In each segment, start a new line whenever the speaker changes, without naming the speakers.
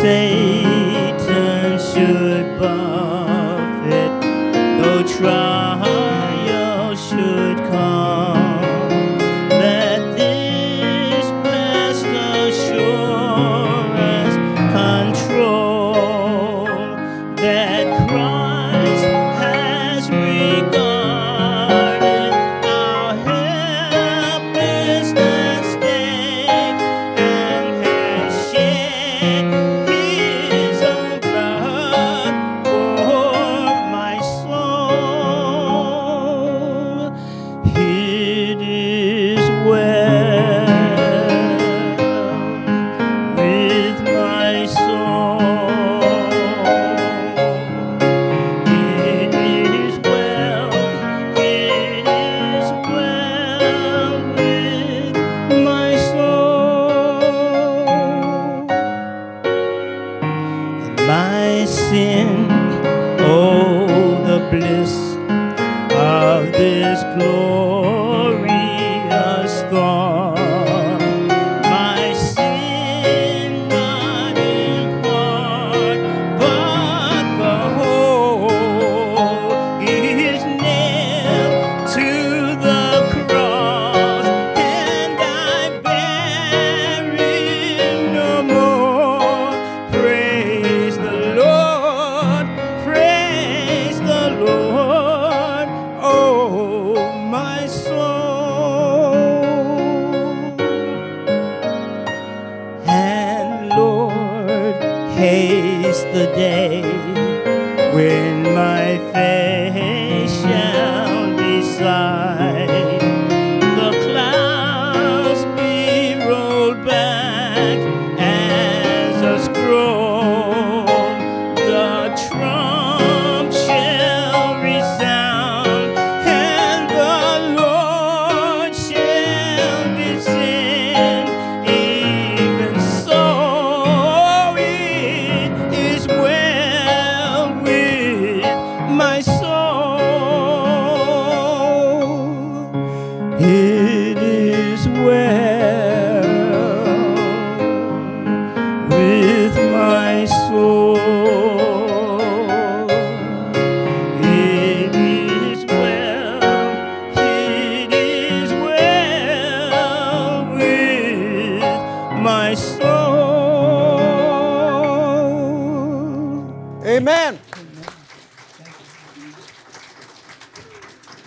Satan should buffet, no try.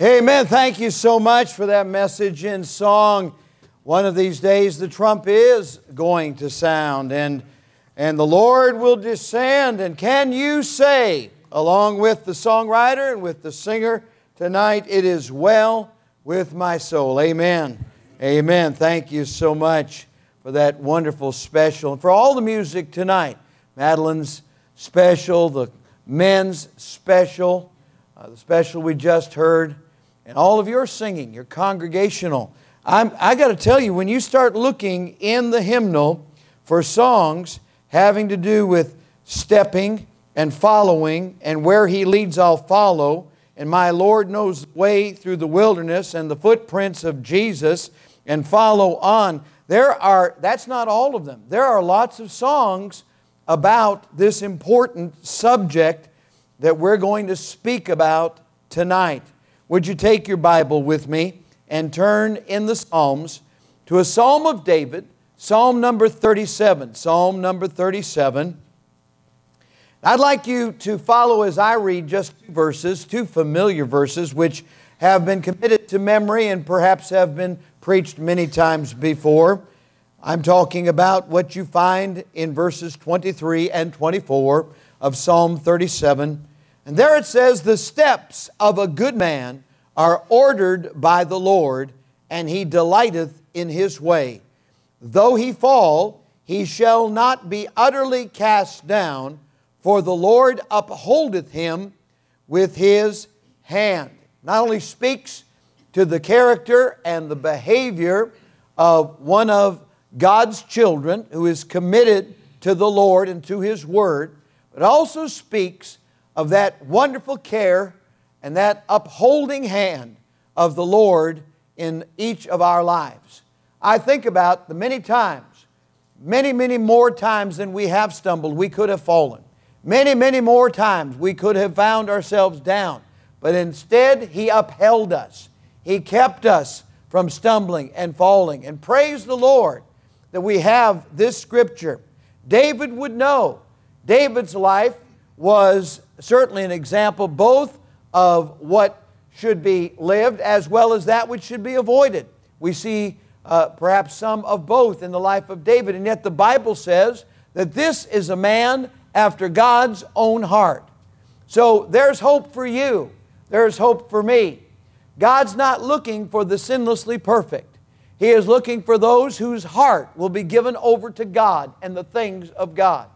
Amen. Thank you so much for that message in song. One of these days, the trump is going to sound, and, and the Lord will descend. And can you say, along with the songwriter and with the singer tonight, it is well with my soul? Amen. Amen. Thank you so much for that wonderful special. And for all the music tonight, Madeline's special, the men's special, uh, the special we just heard, and all of your singing, your congregational. I'm, I got to tell you, when you start looking in the hymnal for songs having to do with stepping and following, and where He leads, I'll follow, and my Lord knows the way through the wilderness and the footprints of Jesus, and follow on. There are, that's not all of them. There are lots of songs about this important subject that we're going to speak about tonight. Would you take your Bible with me and turn in the Psalms to a Psalm of David, Psalm number 37. Psalm number 37. I'd like you to follow as I read just two verses, two familiar verses, which have been committed to memory and perhaps have been preached many times before. I'm talking about what you find in verses 23 and 24 of Psalm 37. And there it says, The steps of a good man are ordered by the Lord, and he delighteth in his way. Though he fall, he shall not be utterly cast down, for the Lord upholdeth him with his hand. Not only speaks to the character and the behavior of one of God's children who is committed to the Lord and to his word, but also speaks of that wonderful care and that upholding hand of the Lord in each of our lives. I think about the many times, many, many more times than we have stumbled, we could have fallen. Many, many more times we could have found ourselves down. But instead, He upheld us. He kept us from stumbling and falling. And praise the Lord that we have this scripture. David would know. David's life was certainly an example both of what should be lived as well as that which should be avoided. We see uh, perhaps some of both in the life of David, and yet the Bible says that this is a man after God's own heart. So there's hope for you, there's hope for me. God's not looking for the sinlessly perfect. He is looking for those whose heart will be given over to God and the things of God.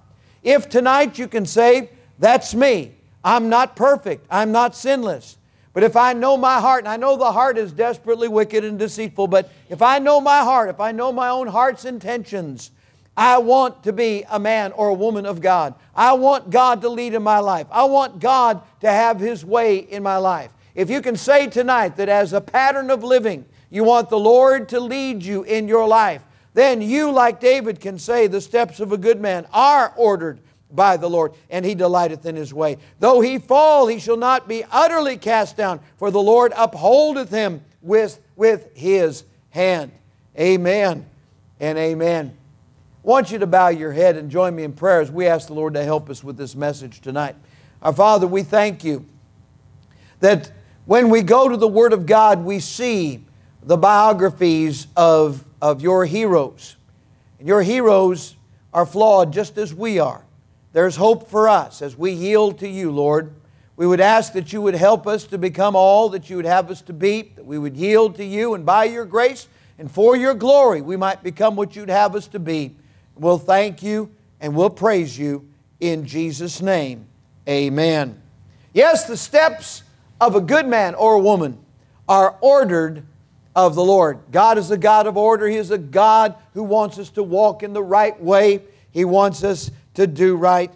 If tonight you can say, That's me, I'm not perfect, I'm not sinless. But if I know my heart, and I know the heart is desperately wicked and deceitful, but if I know my heart, if I know my own heart's intentions, I want to be a man or a woman of God. I want God to lead in my life. I want God to have His way in my life. If you can say tonight that as a pattern of living, you want the Lord to lead you in your life, then you, like David, can say, The steps of a good man are ordered by the Lord, and he delighteth in his way. Though he fall, he shall not be utterly cast down, for the Lord upholdeth him with, with his hand. Amen and amen. I want you to bow your head and join me in prayer as we ask the Lord to help us with this message tonight. Our Father, we thank you that when we go to the Word of God, we see the biographies of, of your heroes. And your heroes are flawed just as we are. There's hope for us as we yield to you, Lord. We would ask that you would help us to become all that you would have us to be, that we would yield to you, and by your grace and for your glory, we might become what you'd have us to be. We'll thank you and we'll praise you in Jesus' name. Amen. Yes, the steps of a good man or a woman are ordered of the Lord. God is a God of order. He is a God who wants us to walk in the right way. He wants us to do right.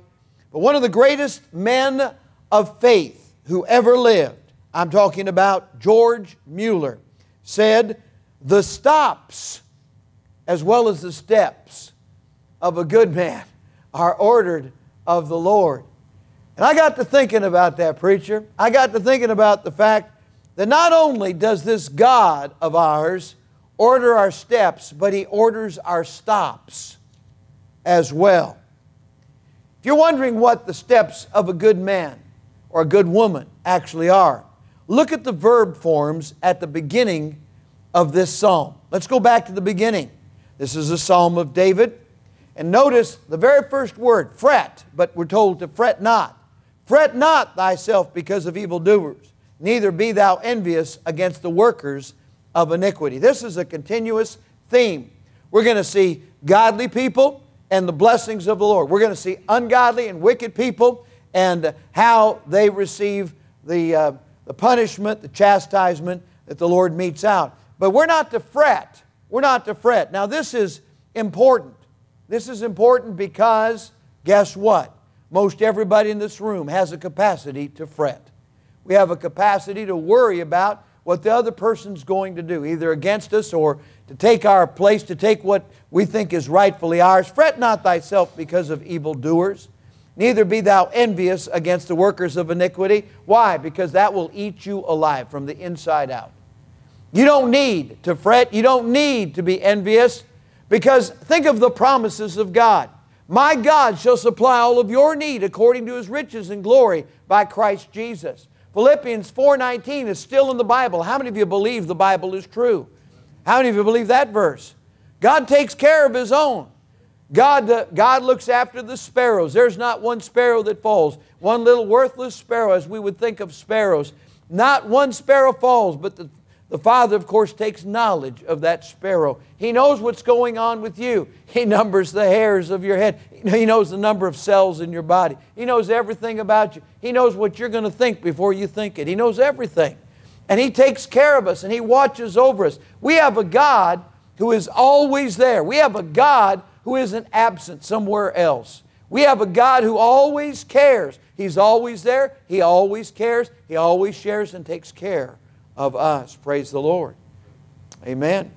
But one of the greatest men of faith who ever lived, I'm talking about George Mueller, said, The stops as well as the steps of a good man are ordered of the Lord. And I got to thinking about that, preacher. I got to thinking about the fact that not only does this God of ours order our steps, but He orders our stops as well. If you're wondering what the steps of a good man or a good woman actually are. Look at the verb forms at the beginning of this psalm. Let's go back to the beginning. This is a psalm of David. And notice the very first word, fret, but we're told to fret not. Fret not thyself because of evildoers, neither be thou envious against the workers of iniquity. This is a continuous theme. We're going to see godly people and the blessings of the Lord. We're going to see ungodly and wicked people and how they receive the, uh, the punishment, the chastisement that the Lord metes out. But we're not to fret. We're not to fret. Now, this is important. This is important because, guess what? Most everybody in this room has a capacity to fret. We have a capacity to worry about what the other person's going to do, either against us or to take our place, to take what we think is rightfully ours. Fret not thyself because of evildoers Neither be thou envious against the workers of iniquity. Why? Because that will eat you alive from the inside out. You don't need to fret. You don't need to be envious because think of the promises of God. My God shall supply all of your need according to his riches and glory by Christ Jesus. Philippians 4:19 is still in the Bible. How many of you believe the Bible is true? How many of you believe that verse? God takes care of his own. God, uh, God looks after the sparrows. There's not one sparrow that falls. One little worthless sparrow, as we would think of sparrows. Not one sparrow falls, but the, the Father, of course, takes knowledge of that sparrow. He knows what's going on with you. He numbers the hairs of your head. He knows the number of cells in your body. He knows everything about you. He knows what you're going to think before you think it. He knows everything. And He takes care of us and He watches over us. We have a God who is always there. We have a God who isn't absent somewhere else. We have a God who always cares. He's always there. He always cares. He always shares and takes care of us. Praise the Lord. Amen.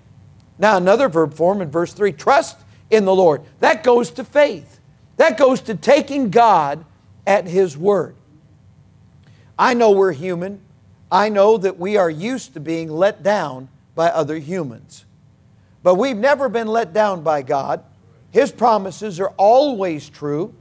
Now, another verb form in verse 3 trust in the Lord. That goes to faith, that goes to taking God at His word. I know we're human. I know that we are used to being let down by other humans. But we've never been let down by God. His promises are always true,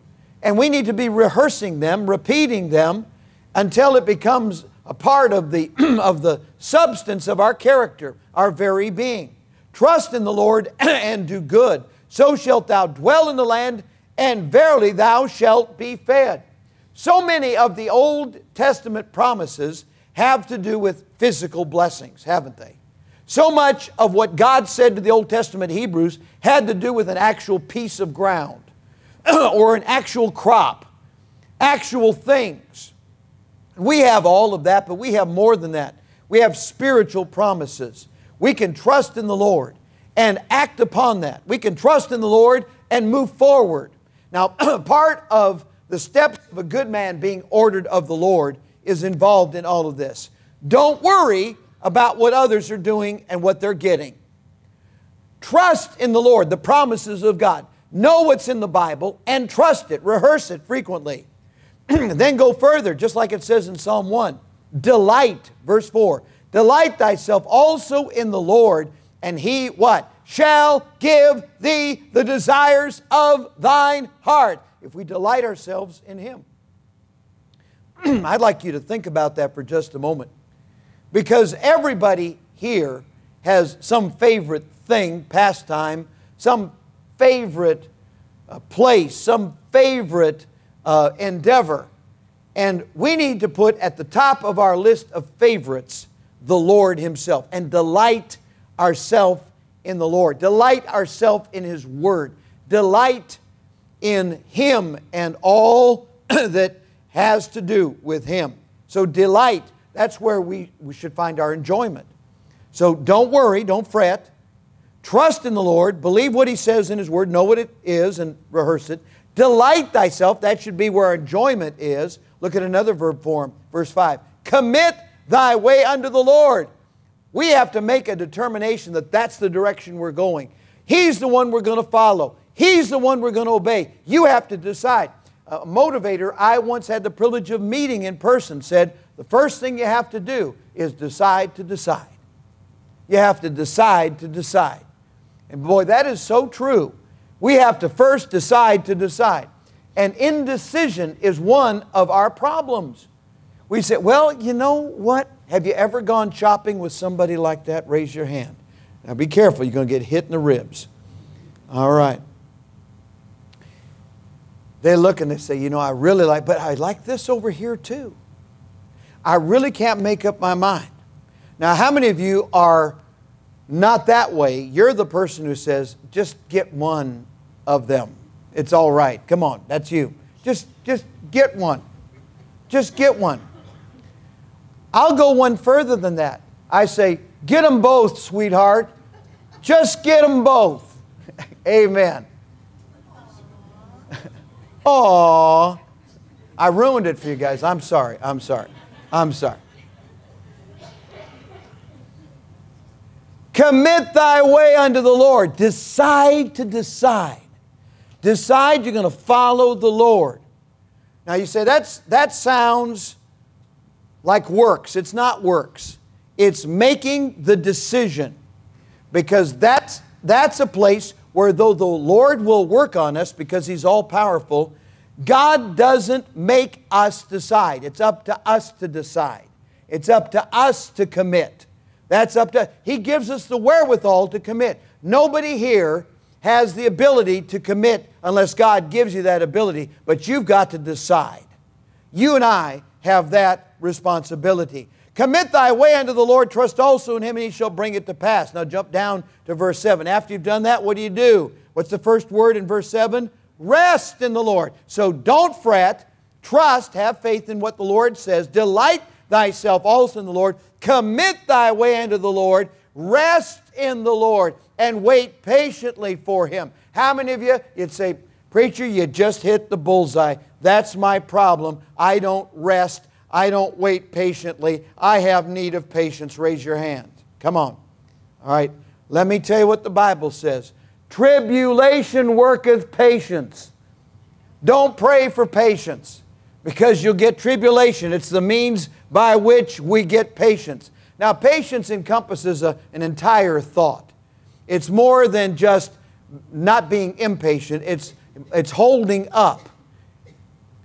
and we need to be rehearsing them, repeating them, until it becomes a part of the, of the substance of our character, our very being. Trust in the Lord and do good. So shalt thou dwell in the land, and verily thou shalt be fed. So many of the Old Testament promises have to do with physical blessings, haven't they? So much of what God said to the Old Testament Hebrews had to do with an actual piece of ground or an actual crop, actual things. We have all of that, but we have more than that. We have spiritual promises. We can trust in the Lord and act upon that. We can trust in the Lord and move forward. Now, part of the steps of a good man being ordered of the Lord is involved in all of this. Don't worry about what others are doing and what they're getting. Trust in the Lord, the promises of God. Know what's in the Bible and trust it. Rehearse it frequently. then go further, just like it says in Psalm 1. Delight, verse 4. Delight thyself also in the Lord, and he what? Shall give thee the desires of thine heart. If we delight ourselves in him. I'd like you to think about that for just a moment. Because everybody here has some favorite thing, pastime, some favorite uh, place, some favorite uh, endeavor. And we need to put at the top of our list of favorites the Lord Himself and delight ourselves in the Lord. Delight ourselves in His Word. Delight in Him and all that has to do with Him. So, delight, that's where we, we should find our enjoyment. So, don't worry, don't fret. Trust in the Lord, believe what He says in His Word, know what it is, and rehearse it. Delight thyself, that should be where enjoyment is. Look at another verb form, verse 5. Commit thy way unto the Lord. We have to make a determination that that's the direction we're going. He's the one we're going to follow. He's the one we're going to obey. You have to decide. A motivator I once had the privilege of meeting in person said, the first thing you have to do is decide to decide. You have to decide to decide. And boy, that is so true. We have to first decide to decide. And indecision is one of our problems. We say, well, you know what? Have you ever gone shopping with somebody like that? Raise your hand. Now be careful, you're going to get hit in the ribs. All right. They look and they say, you know, I really like, but I like this over here too. I really can't make up my mind. Now, how many of you are not that way? You're the person who says, just get one of them. It's all right. Come on, that's you. Just, just get one. Just get one. I'll go one further than that. I say, get them both, sweetheart. Just get them both. Amen. Aw. I ruined it for you guys. I'm sorry. I'm sorry. I'm sorry. Commit thy way unto the Lord. Decide to decide. Decide you're going to follow the Lord. Now you say that's that sounds like works. It's not works. It's making the decision. Because that's that's a place where though the Lord will work on us because he's all powerful, God doesn't make us decide. It's up to us to decide. It's up to us to commit. That's up to He gives us the wherewithal to commit. Nobody here has the ability to commit unless God gives you that ability, but you've got to decide. You and I have that responsibility. Commit thy way unto the Lord, trust also in him, and he shall bring it to pass. Now jump down to verse 7. After you've done that, what do you do? What's the first word in verse 7? Rest in the Lord. So don't fret, trust, have faith in what the Lord says. Delight thyself also in the Lord. Commit thy way unto the Lord. Rest in the Lord and wait patiently for him. How many of you, you'd say, Preacher, you just hit the bullseye. That's my problem. I don't rest. I don't wait patiently. I have need of patience. Raise your hand. Come on. All right. Let me tell you what the Bible says. Tribulation worketh patience. Don't pray for patience because you'll get tribulation. It's the means by which we get patience. Now, patience encompasses a, an entire thought. It's more than just not being impatient, it's, it's holding up.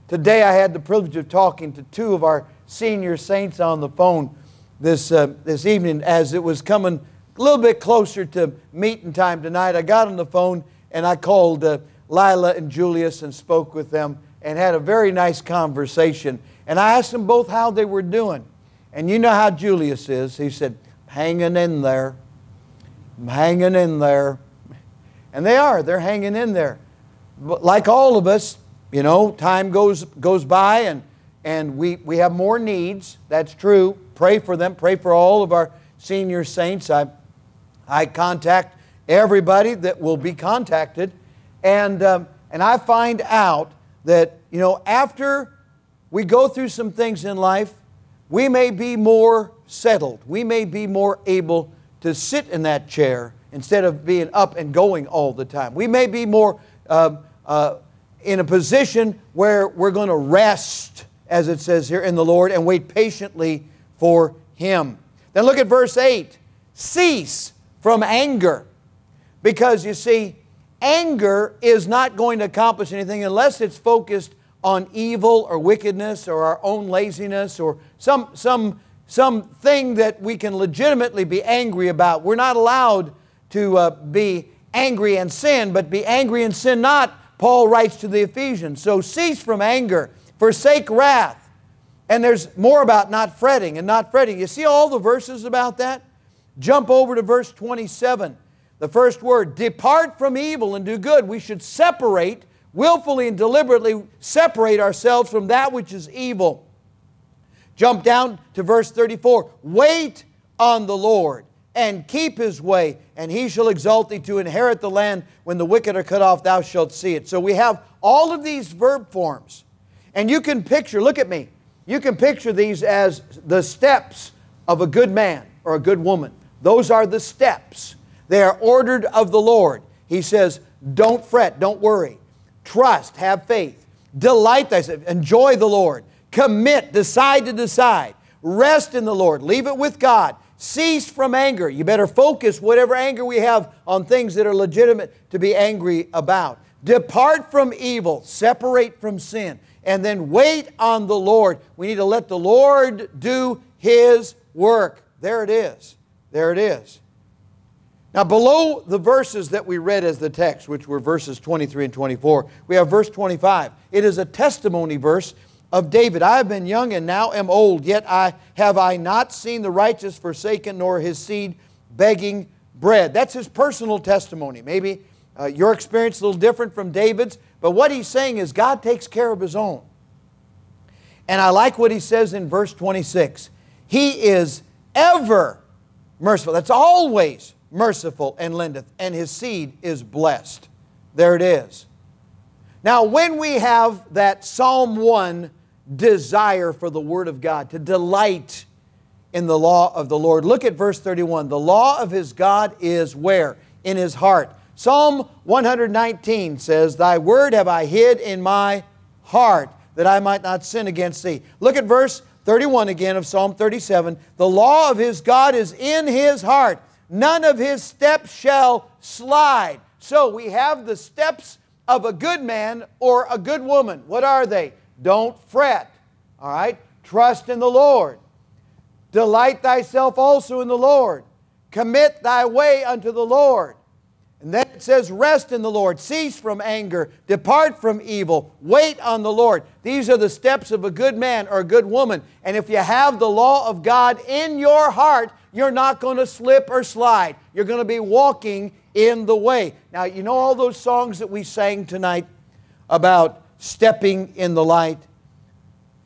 Today, I had the privilege of talking to two of our senior saints on the phone this, uh, this evening as it was coming a little bit closer to meeting time tonight. I got on the phone and I called uh, Lila and Julius and spoke with them and had a very nice conversation. And I asked them both how they were doing. And you know how Julius is. He said, hanging in there. I'm hanging in there. And they are, they're hanging in there. But like all of us, you know, time goes, goes by and, and we, we have more needs. That's true. Pray for them. Pray for all of our senior saints. I, I contact everybody that will be contacted. And, um, and I find out that, you know, after we go through some things in life, we may be more settled. We may be more able to sit in that chair instead of being up and going all the time. We may be more uh, uh, in a position where we're going to rest, as it says here, in the Lord and wait patiently for Him. Then look at verse 8 cease from anger. Because you see, anger is not going to accomplish anything unless it's focused on evil or wickedness or our own laziness or some, some, something that we can legitimately be angry about. We're not allowed to uh, be angry and sin, but be angry and sin not Paul writes to the Ephesians. So cease from anger, forsake wrath. And there's more about not fretting and not fretting. You see all the verses about that? Jump over to verse 27. The first word, depart from evil and do good. We should separate, willfully and deliberately separate ourselves from that which is evil. Jump down to verse 34. Wait on the Lord and keep his way, and he shall exalt thee to inherit the land. When the wicked are cut off, thou shalt see it. So we have all of these verb forms. And you can picture, look at me, you can picture these as the steps of a good man or a good woman. Those are the steps. They are ordered of the Lord. He says, Don't fret, don't worry. Trust, have faith. Delight thyself, enjoy the Lord. Commit, decide to decide. Rest in the Lord, leave it with God. Cease from anger. You better focus whatever anger we have on things that are legitimate to be angry about. Depart from evil, separate from sin, and then wait on the Lord. We need to let the Lord do His work. There it is. There it is. Now, below the verses that we read as the text, which were verses 23 and 24, we have verse 25. It is a testimony verse of David, I have been young and now am old, yet I have I not seen the righteous forsaken nor his seed begging bread. That's his personal testimony. Maybe uh, your experience is a little different from David's, but what he's saying is God takes care of his own. And I like what he says in verse 26. He is ever merciful. That's always merciful and lendeth, and his seed is blessed. There it is. Now, when we have that Psalm 1 desire for the Word of God, to delight in the law of the Lord. Look at verse 31. The law of his God is where? In his heart. Psalm 119 says, Thy word have I hid in my heart, that I might not sin against thee. Look at verse 31 again of Psalm 37. The law of his God is in his heart. None of his steps shall slide. So we have the steps of a good man or a good woman. What are they? Don't fret. All right? Trust in the Lord. Delight thyself also in the Lord. Commit thy way unto the Lord. And then it says, Rest in the Lord, cease from anger, depart from evil, wait on the Lord. These are the steps of a good man or a good woman. And if you have the law of God in your heart, you're not going to slip or slide. You're going to be walking in the way. Now, you know all those songs that we sang tonight about stepping in the light.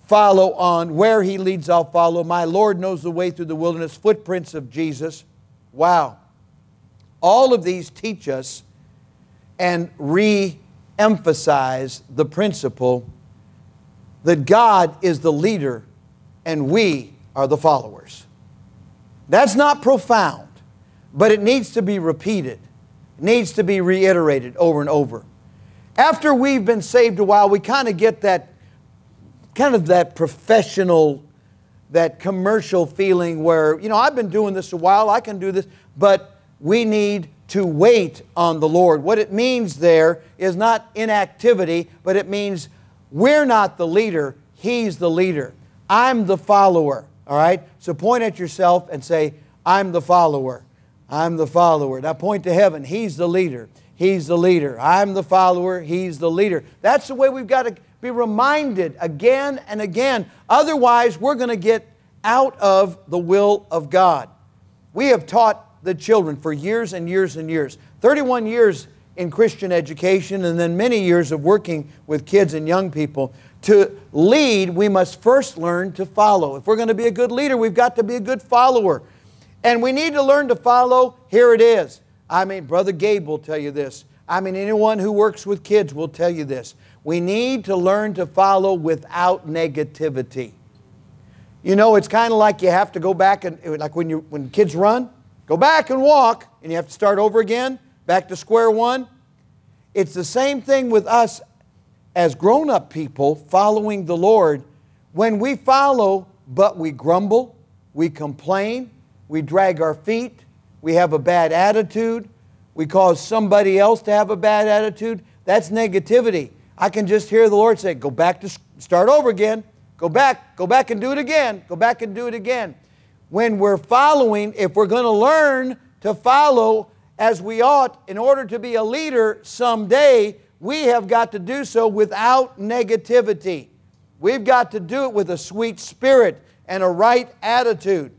Follow on. Where He leads, I'll follow. My Lord knows the way through the wilderness. Footprints of Jesus. Wow. All of these teach us and re emphasize the principle that God is the leader and we are the followers. That's not profound, but it needs to be repeated, it needs to be reiterated over and over. After we've been saved a while, we kind of get that kind of that professional, that commercial feeling where, you know, I've been doing this a while, I can do this, but we need to wait on the Lord. What it means there is not inactivity, but it means we're not the leader, He's the leader. I'm the follower, all right? So point at yourself and say, I'm the follower. I'm the follower. Now point to heaven, He's the leader. He's the leader. I'm the follower. He's the leader. That's the way we've got to be reminded again and again. Otherwise, we're going to get out of the will of God. We have taught the children for years and years and years 31 years in Christian education, and then many years of working with kids and young people. To lead, we must first learn to follow. If we're going to be a good leader, we've got to be a good follower. And we need to learn to follow. Here it is I mean, Brother Gabe will tell you this. I mean, anyone who works with kids will tell you this. We need to learn to follow without negativity. You know, it's kind of like you have to go back and, like when, you, when kids run, go back and walk, and you have to start over again, back to square one. It's the same thing with us as grown up people following the Lord. When we follow, but we grumble, we complain, we drag our feet, we have a bad attitude, we cause somebody else to have a bad attitude, that's negativity. I can just hear the Lord say, Go back to start over again. Go back, go back and do it again. Go back and do it again. When we're following, if we're going to learn to follow as we ought in order to be a leader someday, we have got to do so without negativity. We've got to do it with a sweet spirit and a right attitude.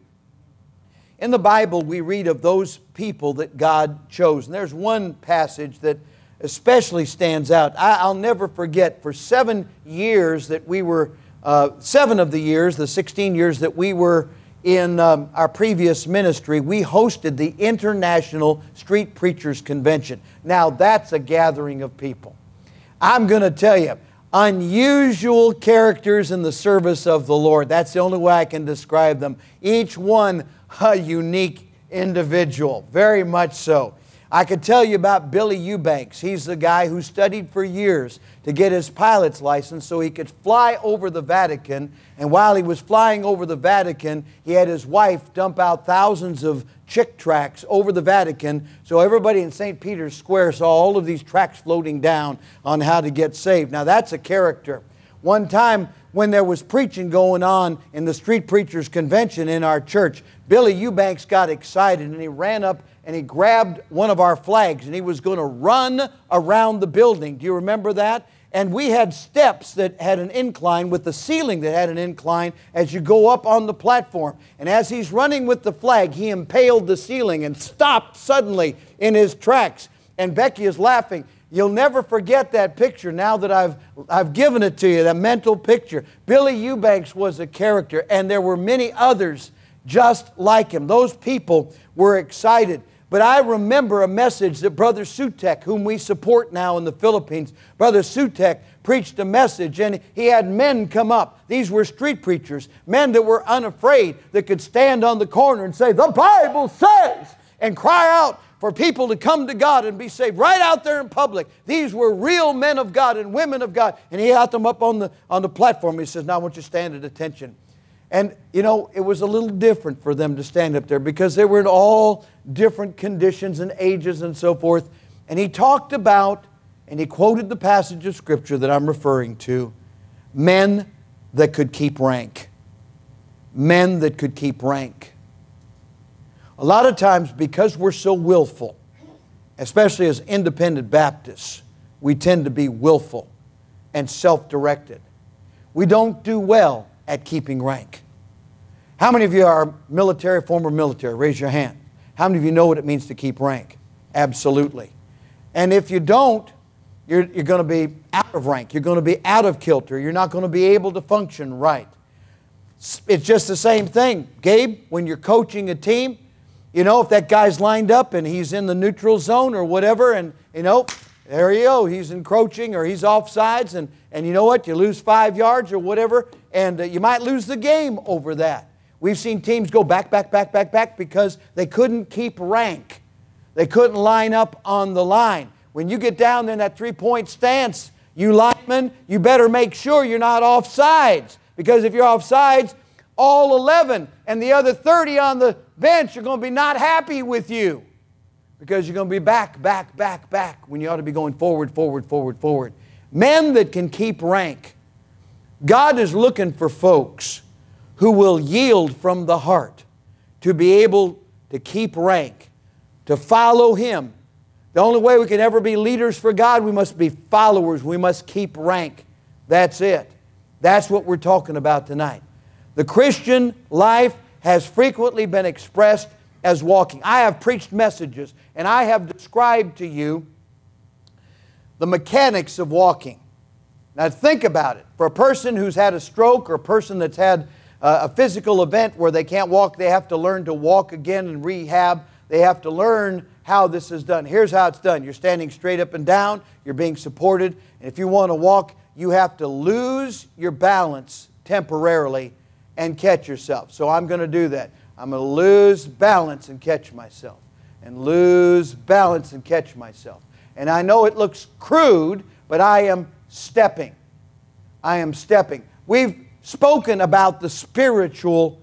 In the Bible, we read of those people that God chose. And there's one passage that especially stands out. I, will never forget, for seven years that we were, uh, seven of the years, the 16 years that we were in um, our previous ministry, we hosted the International Street Preachers Convention. Now, that's a gathering of people. I'm going to tell you, unusual characters in the service of the Lord. That's the only way I can describe them. Each one a unique individual, very much so. I could tell you about Billy Eubanks. He's the guy who studied for years to get his pilot's license so he could fly over the Vatican. And while he was flying over the Vatican, he had his wife dump out thousands of Chick tracts over the Vatican so everybody in St. Peter's Square saw all of these tracks floating down on how to get saved. Now, that's a character. One time, when there was preaching going on in the Street Preachers Convention in our church, Billy Eubanks got excited and he ran up and he grabbed one of our flags and he was going to run around the building. Do you remember that? And we had steps that had an incline with the ceiling that had an incline as you go up on the platform. And as he's running with the flag, he impaled the ceiling and stopped suddenly in his tracks. And Becky is laughing. You'll never forget that picture now that I've, I've given it to you, that mental picture. Billy Eubanks was a character, and there were many others just like him. Those people were excited. But I remember a message that Brother Sutek, whom we support now in the Philippines, Brother Sutek preached a message and he had men come up. These were street preachers, men that were unafraid, that could stand on the corner and say, The Bible says, and cry out for people to come to God and be saved right out there in public. These were real men of God and women of God. And he had them up on the, on the platform. He says, Now I want you to stand at attention. And, you know, it was a little different for them to stand up there because they were in all different conditions and ages and so forth. And he talked about, and he quoted the passage of Scripture that I'm referring to men that could keep rank. Men that could keep rank. A lot of times, because we're so willful, especially as independent Baptists, we tend to be willful and self directed. We don't do well at keeping rank. How many of you are military, former military? Raise your hand. How many of you know what it means to keep rank? Absolutely. And if you don't, you're, you're going to be out of rank. You're going to be out of kilter. You're not going to be able to function right. It's just the same thing. Gabe, when you're coaching a team, you know, if that guy's lined up and he's in the neutral zone or whatever, and, you know, there you go, he's encroaching or he's offsides, and, and you know what, you lose five yards or whatever, and uh, you might lose the game over that. We've seen teams go back, back, back, back, back because they couldn't keep rank. They couldn't line up on the line. When you get down in that three point stance, you linemen, you better make sure you're not off sides. Because if you're off sides, all 11 and the other 30 on the bench are going to be not happy with you. Because you're going to be back, back, back, back when you ought to be going forward, forward, forward, forward. Men that can keep rank. God is looking for folks who will yield from the heart to be able to keep rank, to follow Him. The only way we can ever be leaders for God, we must be followers. We must keep rank. That's it. That's what we're talking about tonight. The Christian life has frequently been expressed as walking. I have preached messages and I have described to you the mechanics of walking. Now, think about it. For a person who's had a stroke or a person that's had uh, a physical event where they can't walk, they have to learn to walk again and rehab. They have to learn how this is done. Here's how it's done you're standing straight up and down, you're being supported. And if you want to walk, you have to lose your balance temporarily and catch yourself. So I'm going to do that. I'm going to lose balance and catch myself. And lose balance and catch myself. And I know it looks crude, but I am stepping. I am stepping. We've spoken about the spiritual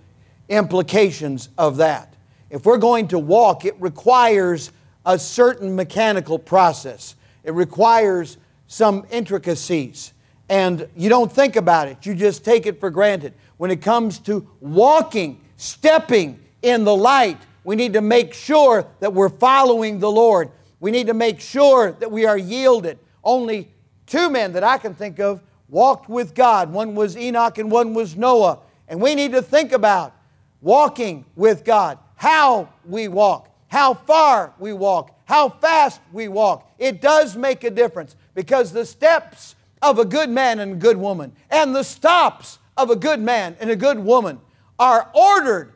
implications of that. If we're going to walk, it requires a certain mechanical process, it requires some intricacies. And you don't think about it, you just take it for granted. When it comes to walking, stepping in the light, we need to make sure that we're following the Lord. We need to make sure that we are yielded. only two men that I can think of walked with God. One was Enoch and one was Noah. And we need to think about walking with God, how we walk, how far we walk, how fast we walk. It does make a difference because the steps of a good man and a good woman and the stops of a good man and a good woman are ordered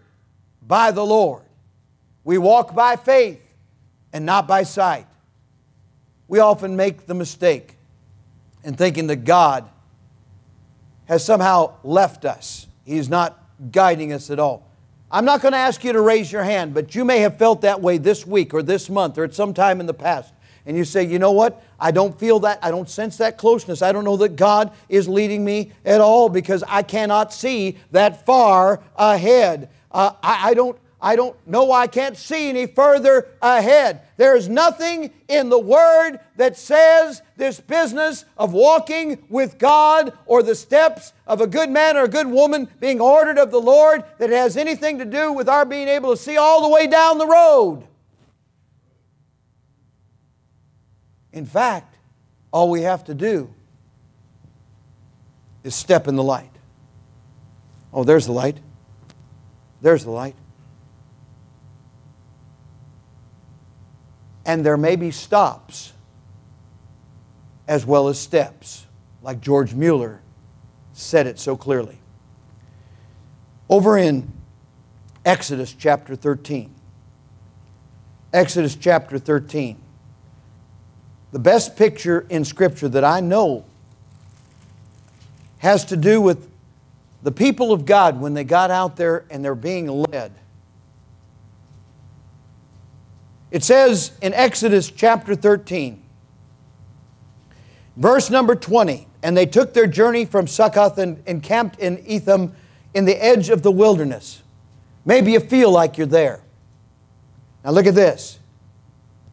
by the Lord. We walk by faith and not by sight. We often make the mistake in thinking that God has somehow left us. He's not guiding us at all. I'm not going to ask you to raise your hand, but you may have felt that way this week or this month or at some time in the past. And you say, you know what? I don't feel that. I don't sense that closeness. I don't know that God is leading me at all because I cannot see that far ahead. Uh, I, I, don't, I don't know I can't see any further ahead. There is nothing in the Word that says this business of walking with God or the steps of a good man or a good woman being ordered of the Lord that has anything to do with our being able to see all the way down the road. In fact, all we have to do is step in the light. Oh, there's the light. There's the light. And there may be stops as well as steps, like George Mueller said it so clearly. Over in Exodus chapter 13. Exodus chapter 13. The best picture in Scripture that I know has to do with the people of God when they got out there and they're being led. It says in Exodus chapter 13, verse number 20, and they took their journey from Succoth and encamped in Etham in the edge of the wilderness. Maybe you feel like you're there. Now look at this.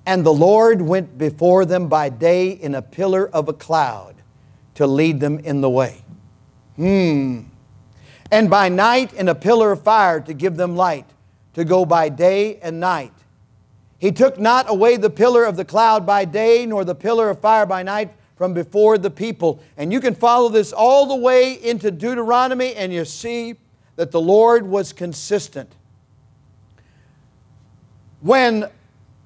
And the Lord went before them by day in a pillar of a cloud to lead them in the way. Hmm. And by night in a pillar of fire to give them light, to go by day and night. He took not away the pillar of the cloud by day, nor the pillar of fire by night from before the people. And you can follow this all the way into Deuteronomy, and you see that the Lord was consistent. When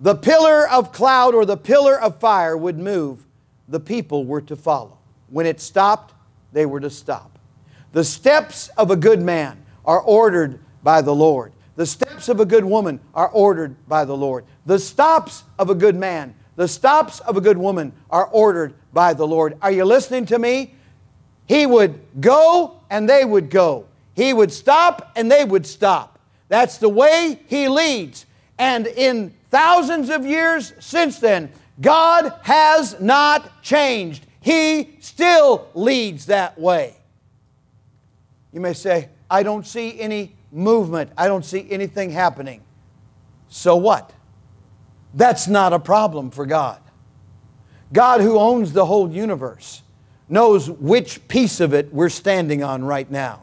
the pillar of cloud or the pillar of fire would move, the people were to follow. When it stopped, they were to stop. The steps of a good man are ordered by the Lord. The steps of a good woman are ordered by the Lord. The stops of a good man, the stops of a good woman are ordered by the Lord. Are you listening to me? He would go and they would go. He would stop and they would stop. That's the way He leads. And in thousands of years since then, God has not changed. He still leads that way. You may say, I don't see any movement. I don't see anything happening. So what? That's not a problem for God. God, who owns the whole universe, knows which piece of it we're standing on right now.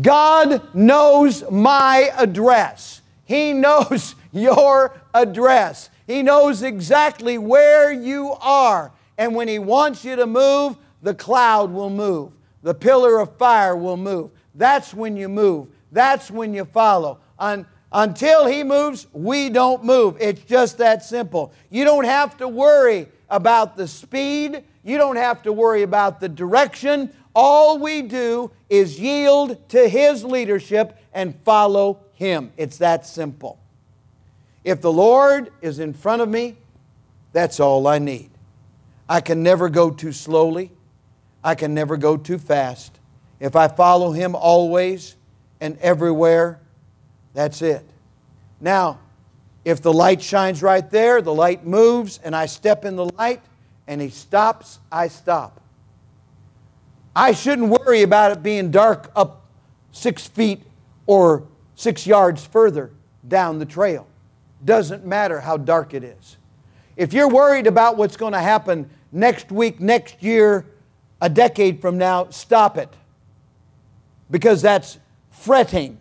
God knows my address. He knows your address. He knows exactly where you are. And when He wants you to move, the cloud will move, the pillar of fire will move. That's when you move. That's when you follow. Un- until He moves, we don't move. It's just that simple. You don't have to worry about the speed, you don't have to worry about the direction. All we do is yield to His leadership and follow Him. It's that simple. If the Lord is in front of me, that's all I need. I can never go too slowly. I can never go too fast. If I follow Him always, and everywhere. That's it. Now, if the light shines right there, the light moves, and I step in the light, and He stops, I stop. I shouldn't worry about it being dark up six feet or six yards further down the trail. Doesn't matter how dark it is. If you're worried about what's going to happen next week, next year, a decade from now, stop it. Because that's fretting.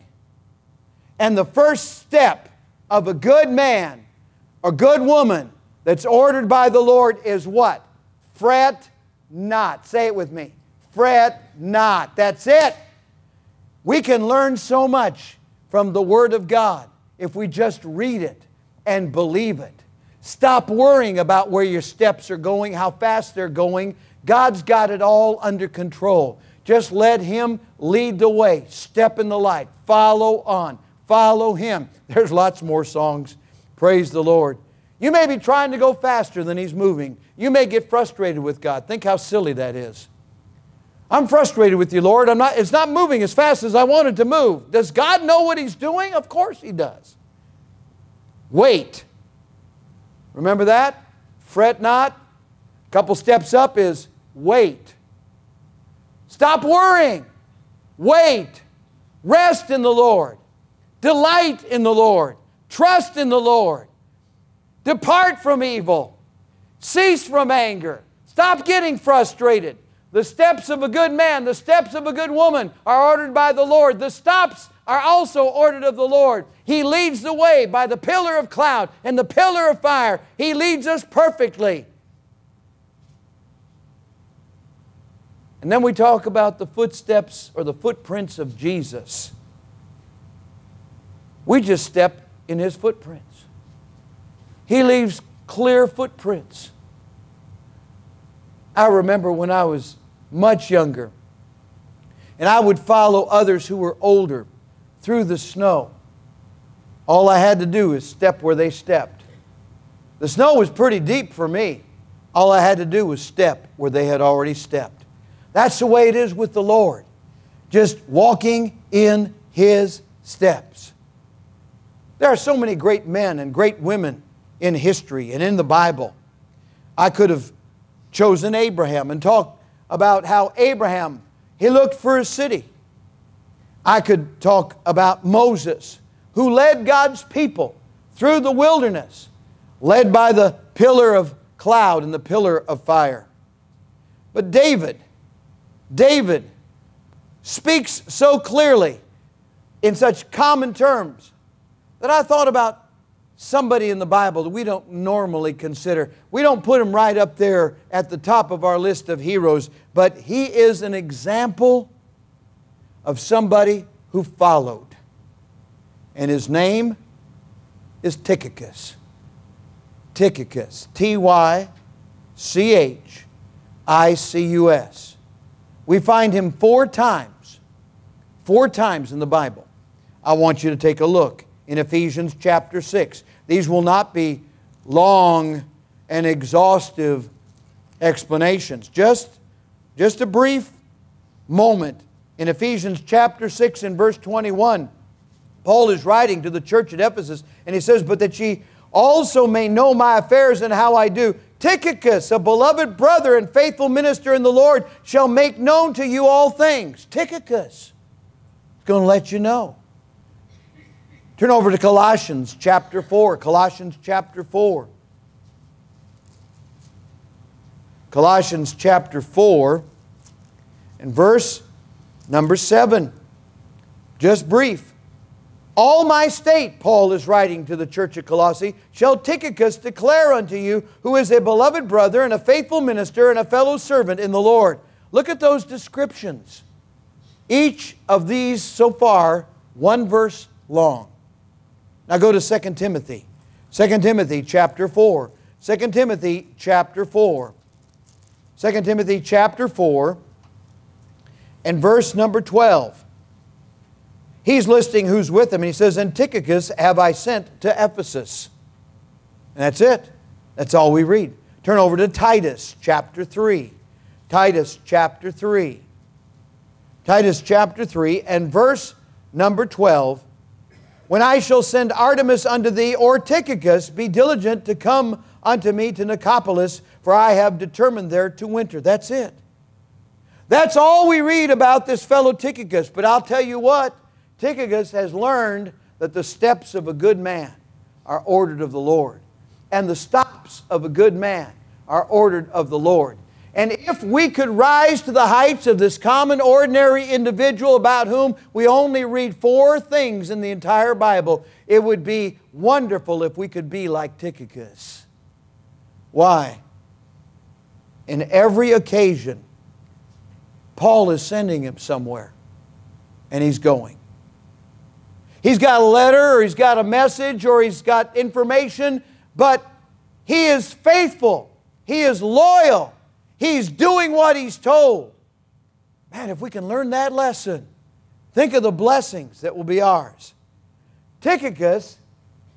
And the first step of a good man or good woman that's ordered by the Lord is what? Fret not. Say it with me. Fret not. That's it. We can learn so much from the Word of God if we just read it and believe it. Stop worrying about where your steps are going, how fast they're going. God's got it all under control. Just let Him lead the way. Step in the light. Follow on. Follow Him. There's lots more songs. Praise the Lord. You may be trying to go faster than He's moving. You may get frustrated with God. Think how silly that is. I'm frustrated with you, Lord. I'm not, it's not moving as fast as I wanted to move. Does God know what He's doing? Of course He does. Wait. Remember that? Fret not. A couple steps up is wait. Stop worrying. Wait. Rest in the Lord. Delight in the Lord. Trust in the Lord. Depart from evil. Cease from anger. Stop getting frustrated. The steps of a good man, the steps of a good woman are ordered by the Lord. The stops are also ordered of the Lord. He leads the way by the pillar of cloud and the pillar of fire. He leads us perfectly. And then we talk about the footsteps or the footprints of Jesus. We just step in his footprints. He leaves clear footprints. I remember when I was much younger, and I would follow others who were older through the snow. All I had to do is step where they stepped. The snow was pretty deep for me. All I had to do was step where they had already stepped. That's the way it is with the Lord. Just walking in His steps. There are so many great men and great women in history and in the Bible. I could have chosen Abraham and talked about how Abraham, he looked for a city. I could talk about Moses, who led God's people through the wilderness, led by the pillar of cloud and the pillar of fire. But David, David speaks so clearly in such common terms that I thought about somebody in the Bible that we don't normally consider. We don't put him right up there at the top of our list of heroes, but he is an example of somebody who followed. And his name is Tychicus. Tychicus. T Y C H I C U S. We find him four times, four times in the Bible. I want you to take a look in Ephesians chapter 6. These will not be long and exhaustive explanations. Just, just a brief moment in Ephesians chapter 6 and verse 21. Paul is writing to the church at Ephesus, and he says, But that ye also may know my affairs and how I do. Tychicus, a beloved brother and faithful minister in the Lord, shall make known to you all things. Tychicus is going to let you know. Turn over to Colossians chapter 4. Colossians chapter 4. Colossians chapter 4 and verse number 7. Just brief. All my state, Paul is writing to the church at Colossae, shall Tychicus declare unto you, who is a beloved brother and a faithful minister and a fellow servant in the Lord. Look at those descriptions. Each of these so far, one verse long. Now go to 2 Timothy. 2 Timothy chapter 4. 2 Timothy chapter 4. 2 Timothy chapter 4 and verse number 12. He's listing who's with him, and he says, Tychicus have I sent to Ephesus. And that's it. That's all we read. Turn over to Titus chapter 3. Titus chapter 3. Titus chapter 3 and verse number 12 when I shall send Artemas unto thee, or Tychicus, be diligent to come unto me to Nicopolis, for I have determined there to winter. That's it. That's all we read about this fellow Tychicus. But I'll tell you what, Tychicus has learned that the steps of a good man are ordered of the Lord, and the stops of a good man are ordered of the Lord. And if we could rise to the heights of this common, ordinary individual about whom we only read four things in the entire Bible, it would be wonderful if we could be like Tychicus. Why? in every occasion, Paul is sending him somewhere, and he's going. He's got a letter, or he's got a message, or he's got information, but he is faithful. He is loyal. He's doing what he's told. Man, if we can learn that lesson, think of the blessings that will be ours. Tychicus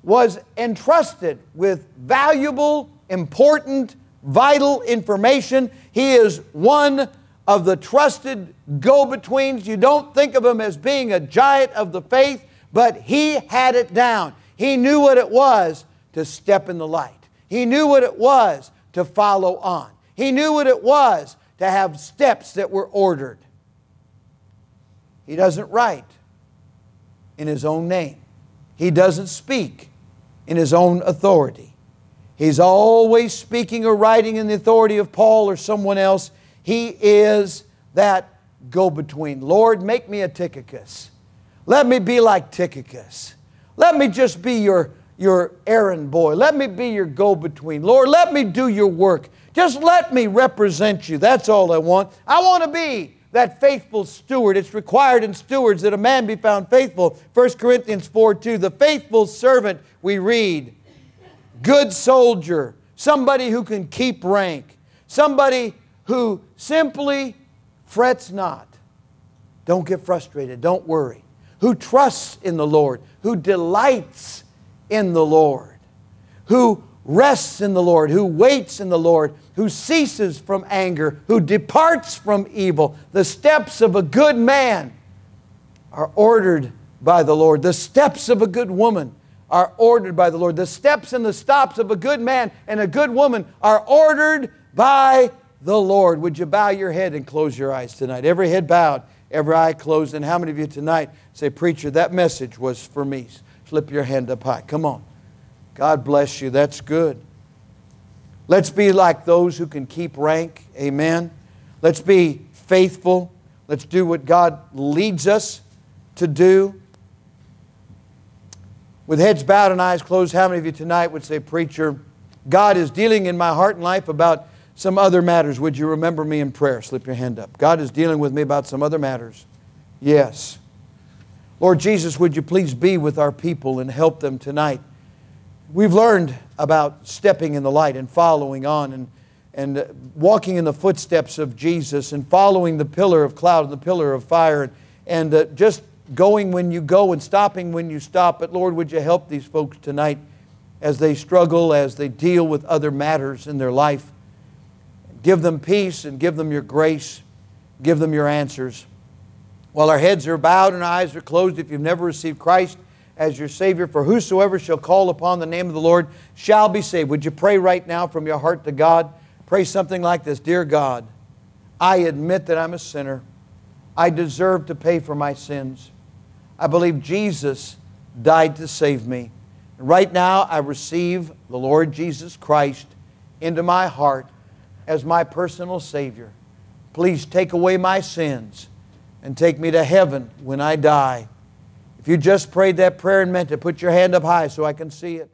was entrusted with valuable, important, vital information. He is one of the trusted go betweens. You don't think of him as being a giant of the faith, but he had it down. He knew what it was to step in the light, he knew what it was to follow on, he knew what it was to have steps that were ordered. He doesn't write in his own name. He doesn't speak in his own authority. He's always speaking or writing in the authority of Paul or someone else. He is that go between. Lord, make me a Tychicus. Let me be like Tychicus. Let me just be your, your errand boy. Let me be your go between. Lord, let me do your work. Just let me represent you. That's all I want. I want to be that faithful steward. It's required in stewards that a man be found faithful. 1 Corinthians 4 2. The faithful servant, we read, good soldier, somebody who can keep rank, somebody who simply frets not. Don't get frustrated, don't worry. Who trusts in the Lord, who delights in the Lord, who rests in the Lord, who waits in the Lord, who ceases from anger, who departs from evil. The steps of a good man are ordered by the Lord. The steps of a good woman are ordered by the Lord. The steps and the stops of a good man and a good woman are ordered by the Lord. Would you bow your head and close your eyes tonight? Every head bowed, every eye closed. And how many of you tonight say, Preacher, that message was for me? Slip your hand up high. Come on. God bless you. That's good. Let's be like those who can keep rank. Amen. Let's be faithful. Let's do what God leads us to do. With heads bowed and eyes closed, how many of you tonight would say, Preacher, God is dealing in my heart and life about some other matters? Would you remember me in prayer? Slip your hand up. God is dealing with me about some other matters. Yes. Lord Jesus, would you please be with our people and help them tonight? We've learned about stepping in the light and following on and, and walking in the footsteps of Jesus and following the pillar of cloud and the pillar of fire and, and uh, just going when you go and stopping when you stop. But Lord, would you help these folks tonight as they struggle, as they deal with other matters in their life? Give them peace and give them your grace. Give them your answers. While our heads are bowed and our eyes are closed, if you've never received Christ, as your Savior. For whosoever shall call upon the name of the Lord shall be saved. Would you pray right now from your heart to God? Pray something like this Dear God, I admit that I'm a sinner. I deserve to pay for my sins. I believe Jesus died to save me. Right now, I receive the Lord Jesus Christ into my heart as my personal Savior. Please take away my sins and take me to heaven when I die. If you just prayed that prayer and meant it, put your hand up high so I can see it.